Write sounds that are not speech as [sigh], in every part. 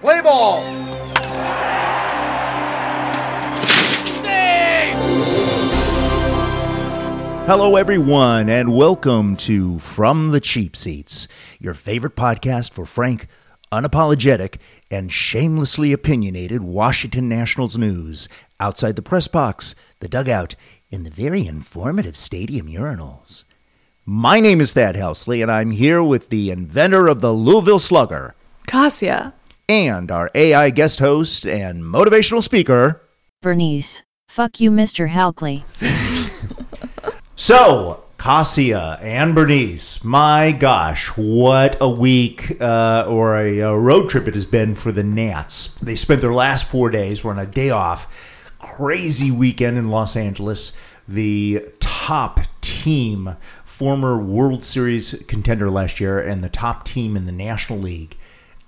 Play ball. Hello, everyone, and welcome to From the Cheap Seats, your favorite podcast for frank, unapologetic, and shamelessly opinionated Washington Nationals news outside the press box, the dugout, and the very informative stadium urinals. My name is Thad Helsley, and I'm here with the inventor of the Louisville Slugger Cassia. And our AI guest host and motivational speaker. Bernice. Fuck you, Mr. Halkley. [laughs] So, Cassia and Bernice, my gosh, what a week uh, or a, a road trip it has been for the Nats. They spent their last four days, were on a day off, crazy weekend in Los Angeles. The top team, former World Series contender last year, and the top team in the National League.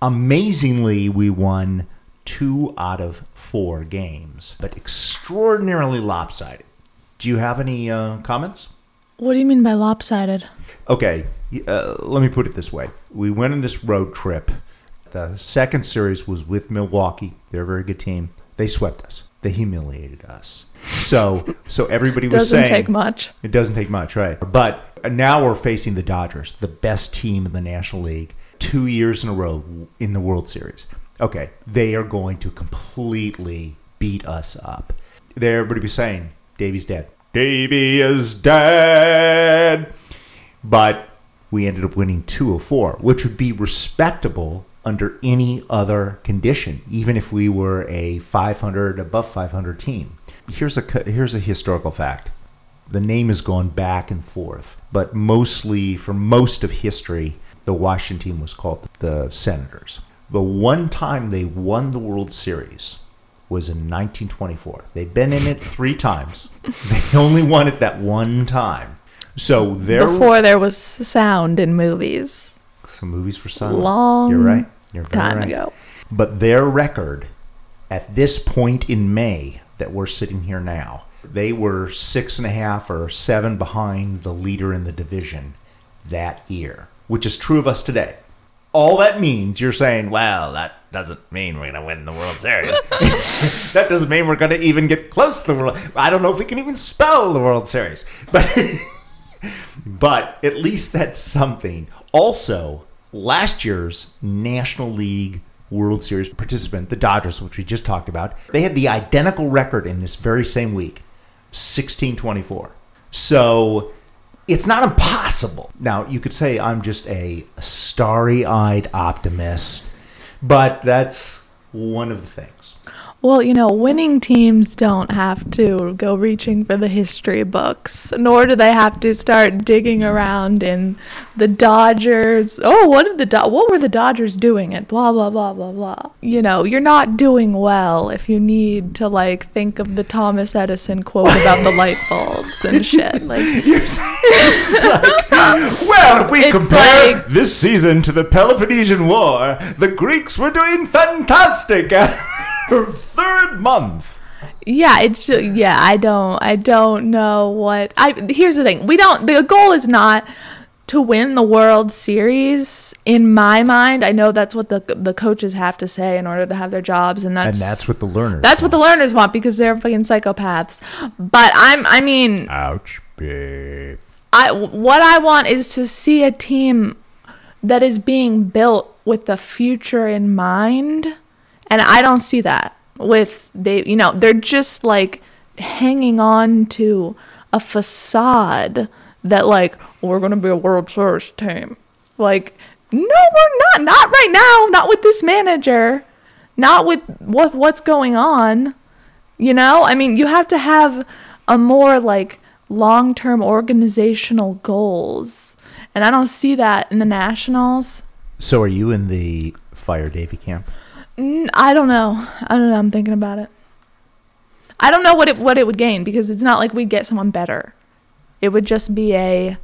Amazingly, we won two out of four games, but extraordinarily lopsided. Do you have any uh, comments? What do you mean by lopsided? Okay, uh, let me put it this way. We went on this road trip. The second series was with Milwaukee. They're a very good team. They swept us. They humiliated us. So, so everybody was saying it Doesn't take much. It doesn't take much, right? But now we're facing the Dodgers, the best team in the National League, two years in a row in the World Series. Okay, they are going to completely beat us up. There, everybody was saying, Davey's dead. Davey is dead. But we ended up winning 204, which would be respectable under any other condition, even if we were a 500 above 500 team. Here's a here's a historical fact. The name has gone back and forth, but mostly for most of history, the Washington team was called the Senators. The one time they won the World Series was in 1924. They've been in it three times. [laughs] They only won it that one time. So there Before there was sound in movies. some movies were silent. Long You're right. You're very Time right. ago. But their record at this point in May that we're sitting here now, they were six and a half or seven behind the leader in the division that year, which is true of us today. All that means you're saying, well, that doesn't mean we're going to win the World Series. [laughs] that doesn't mean we're going to even get close to the World. I don't know if we can even spell the World Series, but [laughs] but at least that's something. Also, last year's National League World Series participant, the Dodgers, which we just talked about, they had the identical record in this very same week 1624. So it's not impossible. Now, you could say I'm just a starry eyed optimist, but that's one of the things. Well, you know, winning teams don't have to go reaching for the history books, nor do they have to start digging around in the Dodgers. Oh, what did the Do- what were the Dodgers doing? At blah blah blah blah blah. You know, you're not doing well if you need to like think of the Thomas Edison quote about the light [laughs] bulbs and shit. Like, [laughs] You're it's like, well, if we compare like- this season to the Peloponnesian War, the Greeks were doing fantastic their third month. Yeah, it's just, yeah, I don't I don't know what I here's the thing. We don't the goal is not to win the World Series in my mind. I know that's what the the coaches have to say in order to have their jobs and that's And that's what the Lerners. that's what the Lerners want because they're fucking psychopaths. But I'm I mean, Ouch, babe. I what I want is to see a team that is being built with the future in mind, and I don't see that with they. You know, they're just like hanging on to a facade that like we're gonna be a World Series team. Like, no, we're not. Not right now. Not with this manager. Not with with what's going on. You know, I mean, you have to have a more like long term organizational goals. And I don't see that in the Nationals. So, are you in the Fire Davy camp? I don't know. I don't know. I'm thinking about it. I don't know what it what it would gain because it's not like we'd get someone better. It would just be a.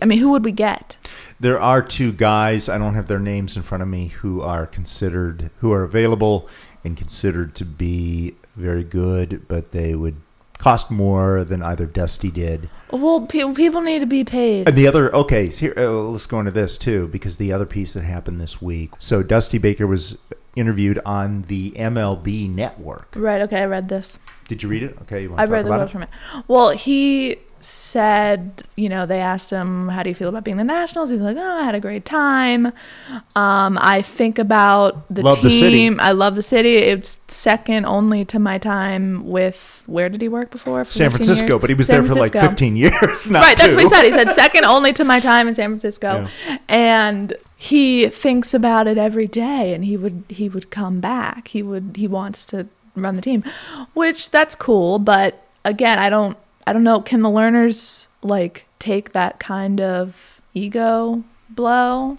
I mean, who would we get? There are two guys, I don't have their names in front of me, who are considered, who are available and considered to be very good, but they would cost more than either Dusty did. Well, pe- people need to be paid. And the other, okay, here, uh, let's go into this too, because the other piece that happened this week. So Dusty Baker was interviewed on the MLB network. Right. Okay. I read this. Did you read it? Okay, you want I to read the about it? from it. Well, he said, you know, they asked him, "How do you feel about being the Nationals?" He's like, "Oh, I had a great time. Um, I think about the Love the city. team. I love the city. It's second only to my time with where did he work before? For San 15 Francisco, years? but he was San there for like Francisco. 15 years, [laughs] not right, that's two. what he said. He said [laughs] second only to my time in San Francisco, and he thinks about it every day. And he would he would come back. He would he wants to run the team, which that's cool. But again, I don't I don't know. Can the Lerners like take that kind of ego blow?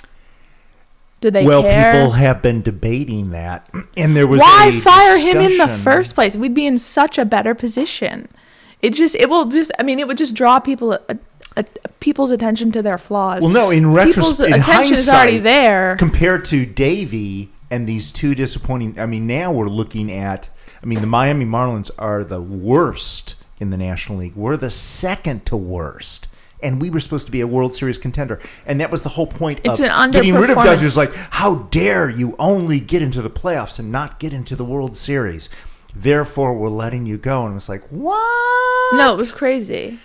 Do they well, care? people have been debating that, [clears throat] and there was Why fire him in the first place? We'd be in such a better position. It just it will just I mean it would just draw people a, a, people's attention to their flaws. Well, no, in people's retrospect, in attention is already there. compared to Davy and these two disappointing. I mean, now we're looking at. I mean, the Miami Marlins are the worst in the National League. We're the second to worst. And we were supposed to be a World Series contender, and that was the whole point It's of an getting rid of. Dodgers. Like, how dare you only get into the playoffs and not get into the World Series? Therefore, we're letting you go. And it was like, what? no, it was crazy.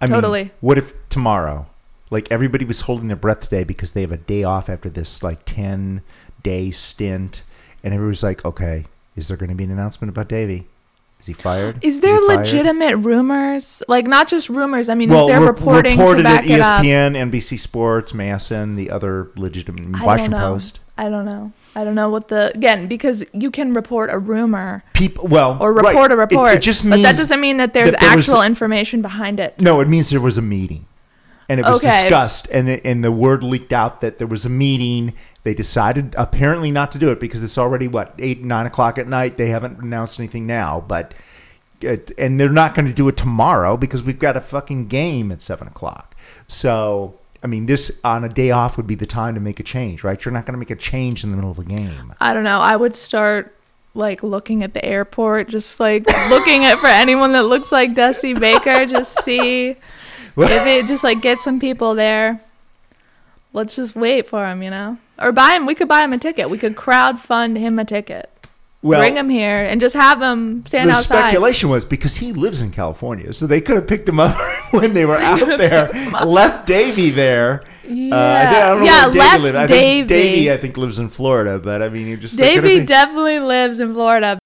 I mean, what if tomorrow, like everybody was holding their breath today because they have a day off after this like ten day stint, and everybody's like, okay, is there going to be an announcement about Davey? Is he fired? Is there he fired? legitimate rumors? Like not just rumors. I mean, Well, is there re- reporting to reported at it? ESPN, NBC Sports, MASN, the other legitimate I Washington don't know. Post. I don't know. I don't know what the again because you can report a rumor People, well, or right. report a report, It, just but means that doesn't mean that there's that there was- actual information behind it. No, it means there was a meeting, and it was Okay. discussed, and the, and the word leaked out that there was a meeting. They decided apparently not to do it because it's already what eight nine o'clock at night. They haven't announced anything now, but and they're not going to do it tomorrow because we've got a fucking game at seven o'clock. So. I mean, this on a day off would be the time to make a change, right? You're not going to make a change in the middle of a game. I don't know. I would start like looking at the airport, just like looking at for anyone that looks like Dusty Baker, just see if [laughs] it just like get some people there. Let's just wait for him, you know, or buy him. We could buy him a ticket. We could crowd fund him a ticket. Well, Bring him here and just have him stand the outside. The speculation was because he lives in California, so they could have picked him up [laughs] when they were out there, [laughs] left Davy there. Yeah, Uh, I think- I don't know yeah, where Davey left. I Davey. think Davy, I think, lives in Florida, but I mean, he just Davey been- definitely lives in Florida.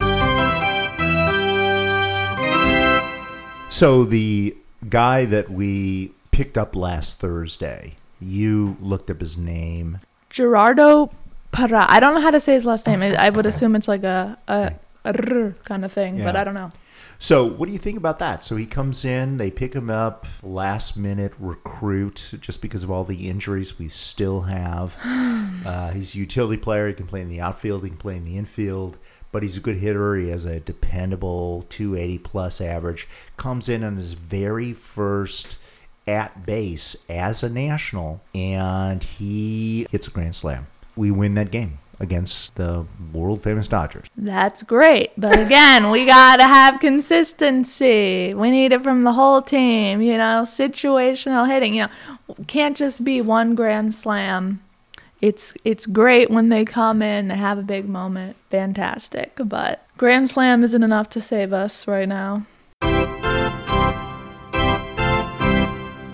So the guy that we picked up last Thursday, you looked up his name. Gerardo Parra. I don't know how to say his last name. I I would assume it's like a a, a r kind of thing, but I don't know. So, what do you think about that? So he comes in, they pick him up, last minute recruit, just because of all the injuries we still have. [sighs] Uh, he's a utility player. He can play in the outfield. He can play in the infield. But he's a good hitter. He has a dependable 280 plus average. Comes in on his very first at base as a national, and he hits a grand slam. We win that game against the world famous Dodgers. That's great. But again, we got to have consistency. We need it from the whole team, you know, situational hitting, you know. Can't just be one grand slam. It's it's great when they come in, they have a big moment. Fantastic. But grand slam isn't enough to save us right now.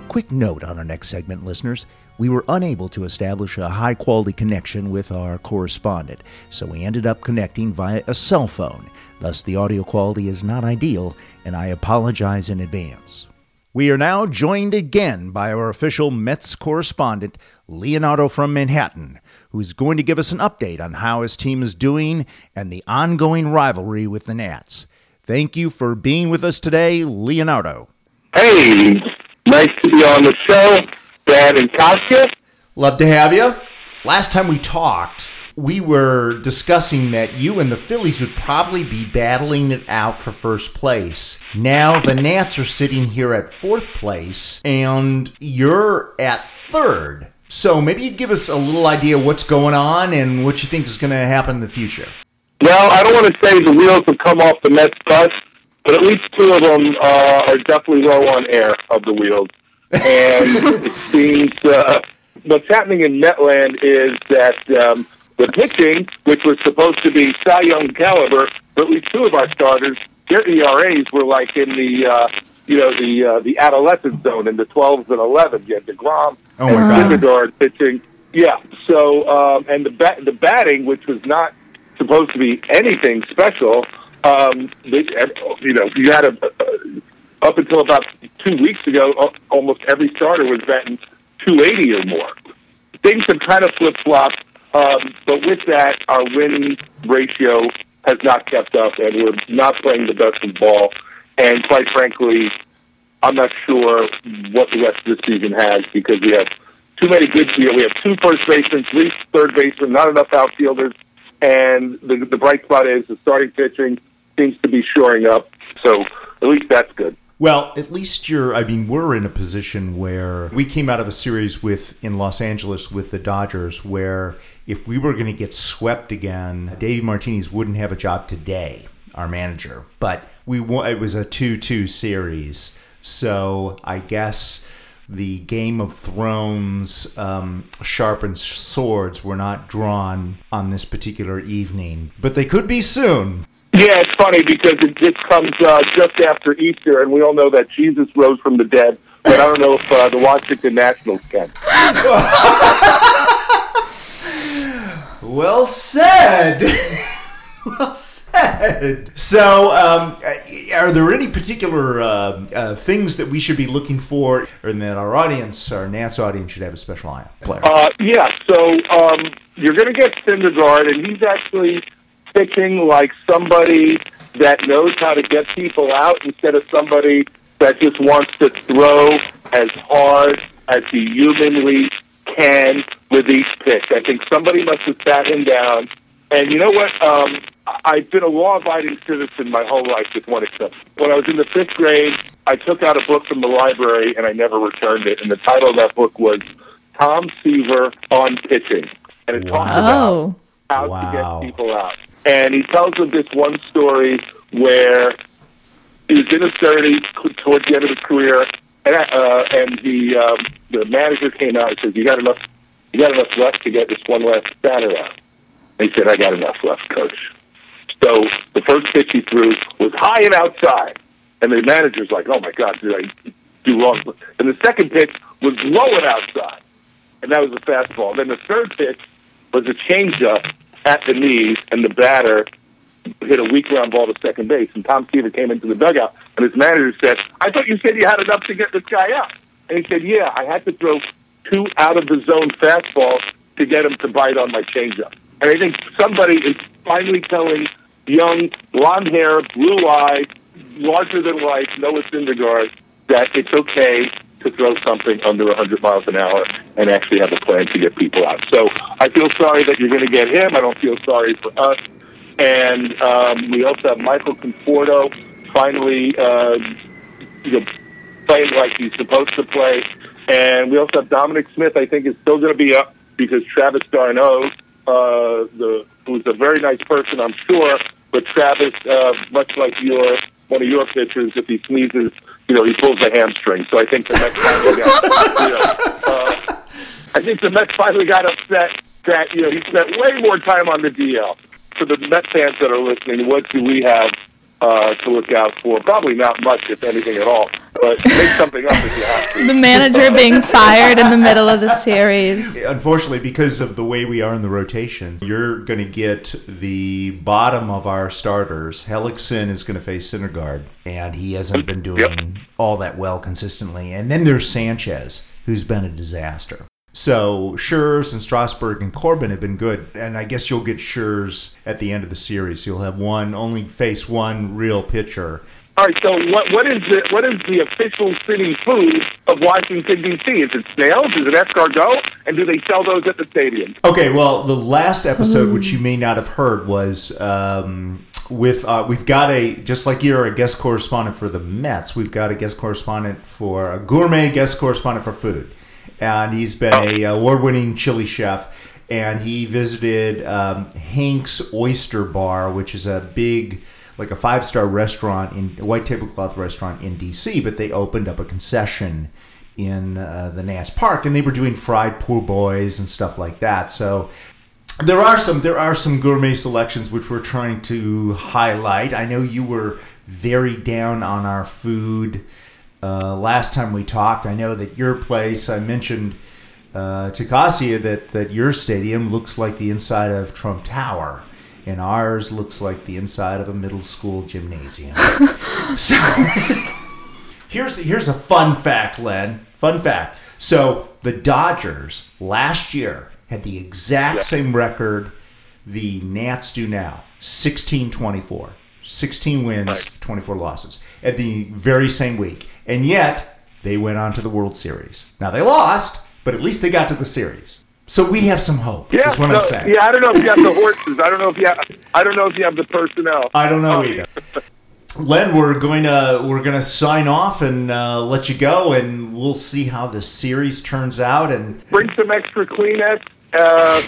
Quick note on our next segment, listeners. We were unable to establish a high quality connection with our correspondent, so we ended up connecting via a cell phone. Thus, the audio quality is not ideal, and I apologize in advance. We are now joined again by our official Mets correspondent, Leonardo from Manhattan, who's going to give us an update on how his team is doing and the ongoing rivalry with the Nats. Thank you for being with us today, Leonardo. Hey, nice to be on the show, Thad and Kasia. Love to have you. Last time we talked, we were discussing that you and the Phillies would probably be battling it out for first place. Now the Nats are sitting here at fourth place, and you're at third. So maybe you give us a little idea what's going on and what you think is going to happen in the future. Well, I don't want to say the wheels have come off the Mets bus, but at least two of them uh, are definitely low on air of the wheels. And [laughs] it seems uh, what's happening in Metland is that um, the pitching, which was supposed to be Cy Young caliber, but at least two of our starters, their ERAs were like in the uh, you know the uh, the adolescent zone in the 12s and 11s. You had Degrom Oh, and Syndergaard pitching. Yeah. So um, and the bat, the batting, which was not supposed to be anything special. Um, they, you know, you had a uh, up until about two weeks ago, al- almost every starter was batting 280 or more. Things have kind of flip flopped, um, but with that, our win ratio has not kept up, and we're not playing the best of ball. And quite frankly, I'm not sure what the rest of the season has because we have too many good. You we have two first basemen, three third basemen, not enough outfielders, and the the bright spot is the starting pitching seems to be shoring up. So at least that's good. Well, at least you're. I mean, we're in a position where we came out of a series with in Los Angeles with the Dodgers, where if we were going to get swept again, Dave Martinez wouldn't have a job today, our manager. But we won. It was a two-two series, so I guess the Game of Thrones um, sharpened swords were not drawn on this particular evening, but they could be soon. Yeah, it's funny because it just comes uh, just after Easter, and we all know that Jesus rose from the dead. But I don't know if uh, the Washington Nationals can. [laughs] Well said. [laughs] [laughs] well said. So, um, are there any particular uh, uh, things that we should be looking for, or that our audience, our Nats audience, should have a special eye on? Blair. Uh, yeah, so um, you're going to get Syndergaard, and he's actually pitching like somebody that knows how to get people out instead of somebody that just wants to throw as hard as he humanly can with each pitch. I think somebody must have sat him down. And you know what? Um, I- I've been a law-abiding citizen my whole life, with one exception. When I was in the fifth grade, I took out a book from the library and I never returned it. And the title of that book was Tom Seaver on Pitching, and it talks about Oh. how Wow. to get people out. And he tells of this one story where he was in his thirties, towards the end of his career, and uh, and the um, the manager came out and says, "You got enough? You got enough left to get this one last batter out?" And he said, "I got enough left, coach." So the first pitch he threw was high and outside, and the manager's like, "Oh my God, did I do wrong?" And the second pitch was low and outside, and that was a fastball. Then the third pitch was a changeup at the knees, and the batter hit a weak ground ball to second base. And Tom Seaver came into the dugout, and his manager said, "I thought you said you had enough to get this guy out." And he said, "Yeah, I had to throw two out of the zone fastballs to get him to bite on my changeup." And I think somebody is finally telling young, blonde hair, blue eyed, larger than life Noah Syndergaard that it's okay to throw something under 100 miles an hour and actually have a plan to get people out. So I feel sorry that you're going to get him. I don't feel sorry for us. And um, we also have Michael Conforto finally uh, you know, playing like he's supposed to play. And we also have Dominic Smith, I think, is still going to be up because Travis d'Arnaud, uh, the, who's a very nice person, I'm sure, but Travis, uh, much like your one of your pitchers, if he sneezes, you know, he pulls a hamstring. So I think the Mets finally got, you know, uh, I think the Mets finally got upset that you know he spent way more time on the DL. For the Met fans that are listening, what do we have uh, to look out for? Probably not much, if anything at all. But make something up if you have to. The manager being fired in the middle of the series. [laughs] Unfortunately, because of the way we are in the rotation, you're going to get the bottom of our starters. Hellickson is going to face Syndergaard, and he hasn't been doing all that well consistently. And then there's Sanchez, who's been a disaster. So Schurz and Strasburg and Corbin have been good, and I guess you'll get Schurz at the end of the series. You'll have one only face one real pitcher. All right. So what what is the what is the official city food of Washington D.C.? Is it snails? Is it escargot? And do they sell those at the stadium? Okay, well, the last episode, which you may not have heard, was um, with uh, we've got a just like you're a guest correspondent for the Mets, we've got a guest correspondent for a gourmet guest correspondent for food, and he's been a award-winning chili chef, and he visited um, Hank's Oyster Bar, which is a big like a five star restaurant in a white tablecloth restaurant in D.C., but they opened up a concession in uh, the Nats Park, and they were doing fried poor boys and stuff like that. So there are some there are some gourmet selections which we're trying to highlight. I know you were very down on our food uh, last time we talked. I know that your place I mentioned uh, to Cassia that that your stadium looks like the inside of Trump Tower. And ours looks like the inside of a middle school gymnasium. [laughs] so here's here's a fun fact, Len. Fun fact. So the Dodgers last year had the exact same record the Nats do now 16 24. 16 wins, Right. 24 losses at the very same week. And yet, they went on to the World Series. Now, they lost, but at least they got to the series. So we have some hope. Yeah, is what no, I'm saying. yeah. I don't know if you have the horses. I don't know if you have. I don't know if you have the personnel. I don't know Oh, either. Len, we're going to we're going to sign off and uh, let you go, and we'll see how the series turns out. And Bring some extra Kleenex uh,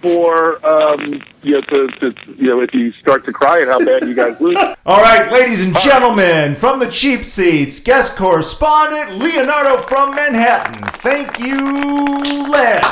for um, you know to, to you know if you start to cry at how bad you guys lose. [laughs] all right, ladies and gentlemen, from the cheap seats, guest correspondent Leonardo from Manhattan. Thank you, Len.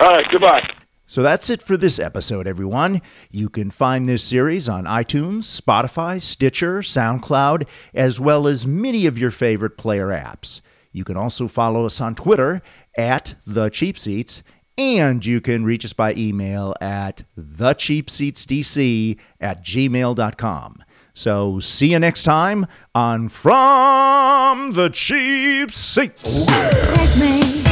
All right, goodbye. So that's it for this episode, everyone. You can find this series on iTunes, Spotify, Stitcher, SoundCloud, as well as many of your favorite player apps. You can also follow us on Twitter at The Cheap Seats, and you can reach us by email at thecheapseatsdc at gmail.com. So see you next time on From the Cheap Seats. Take me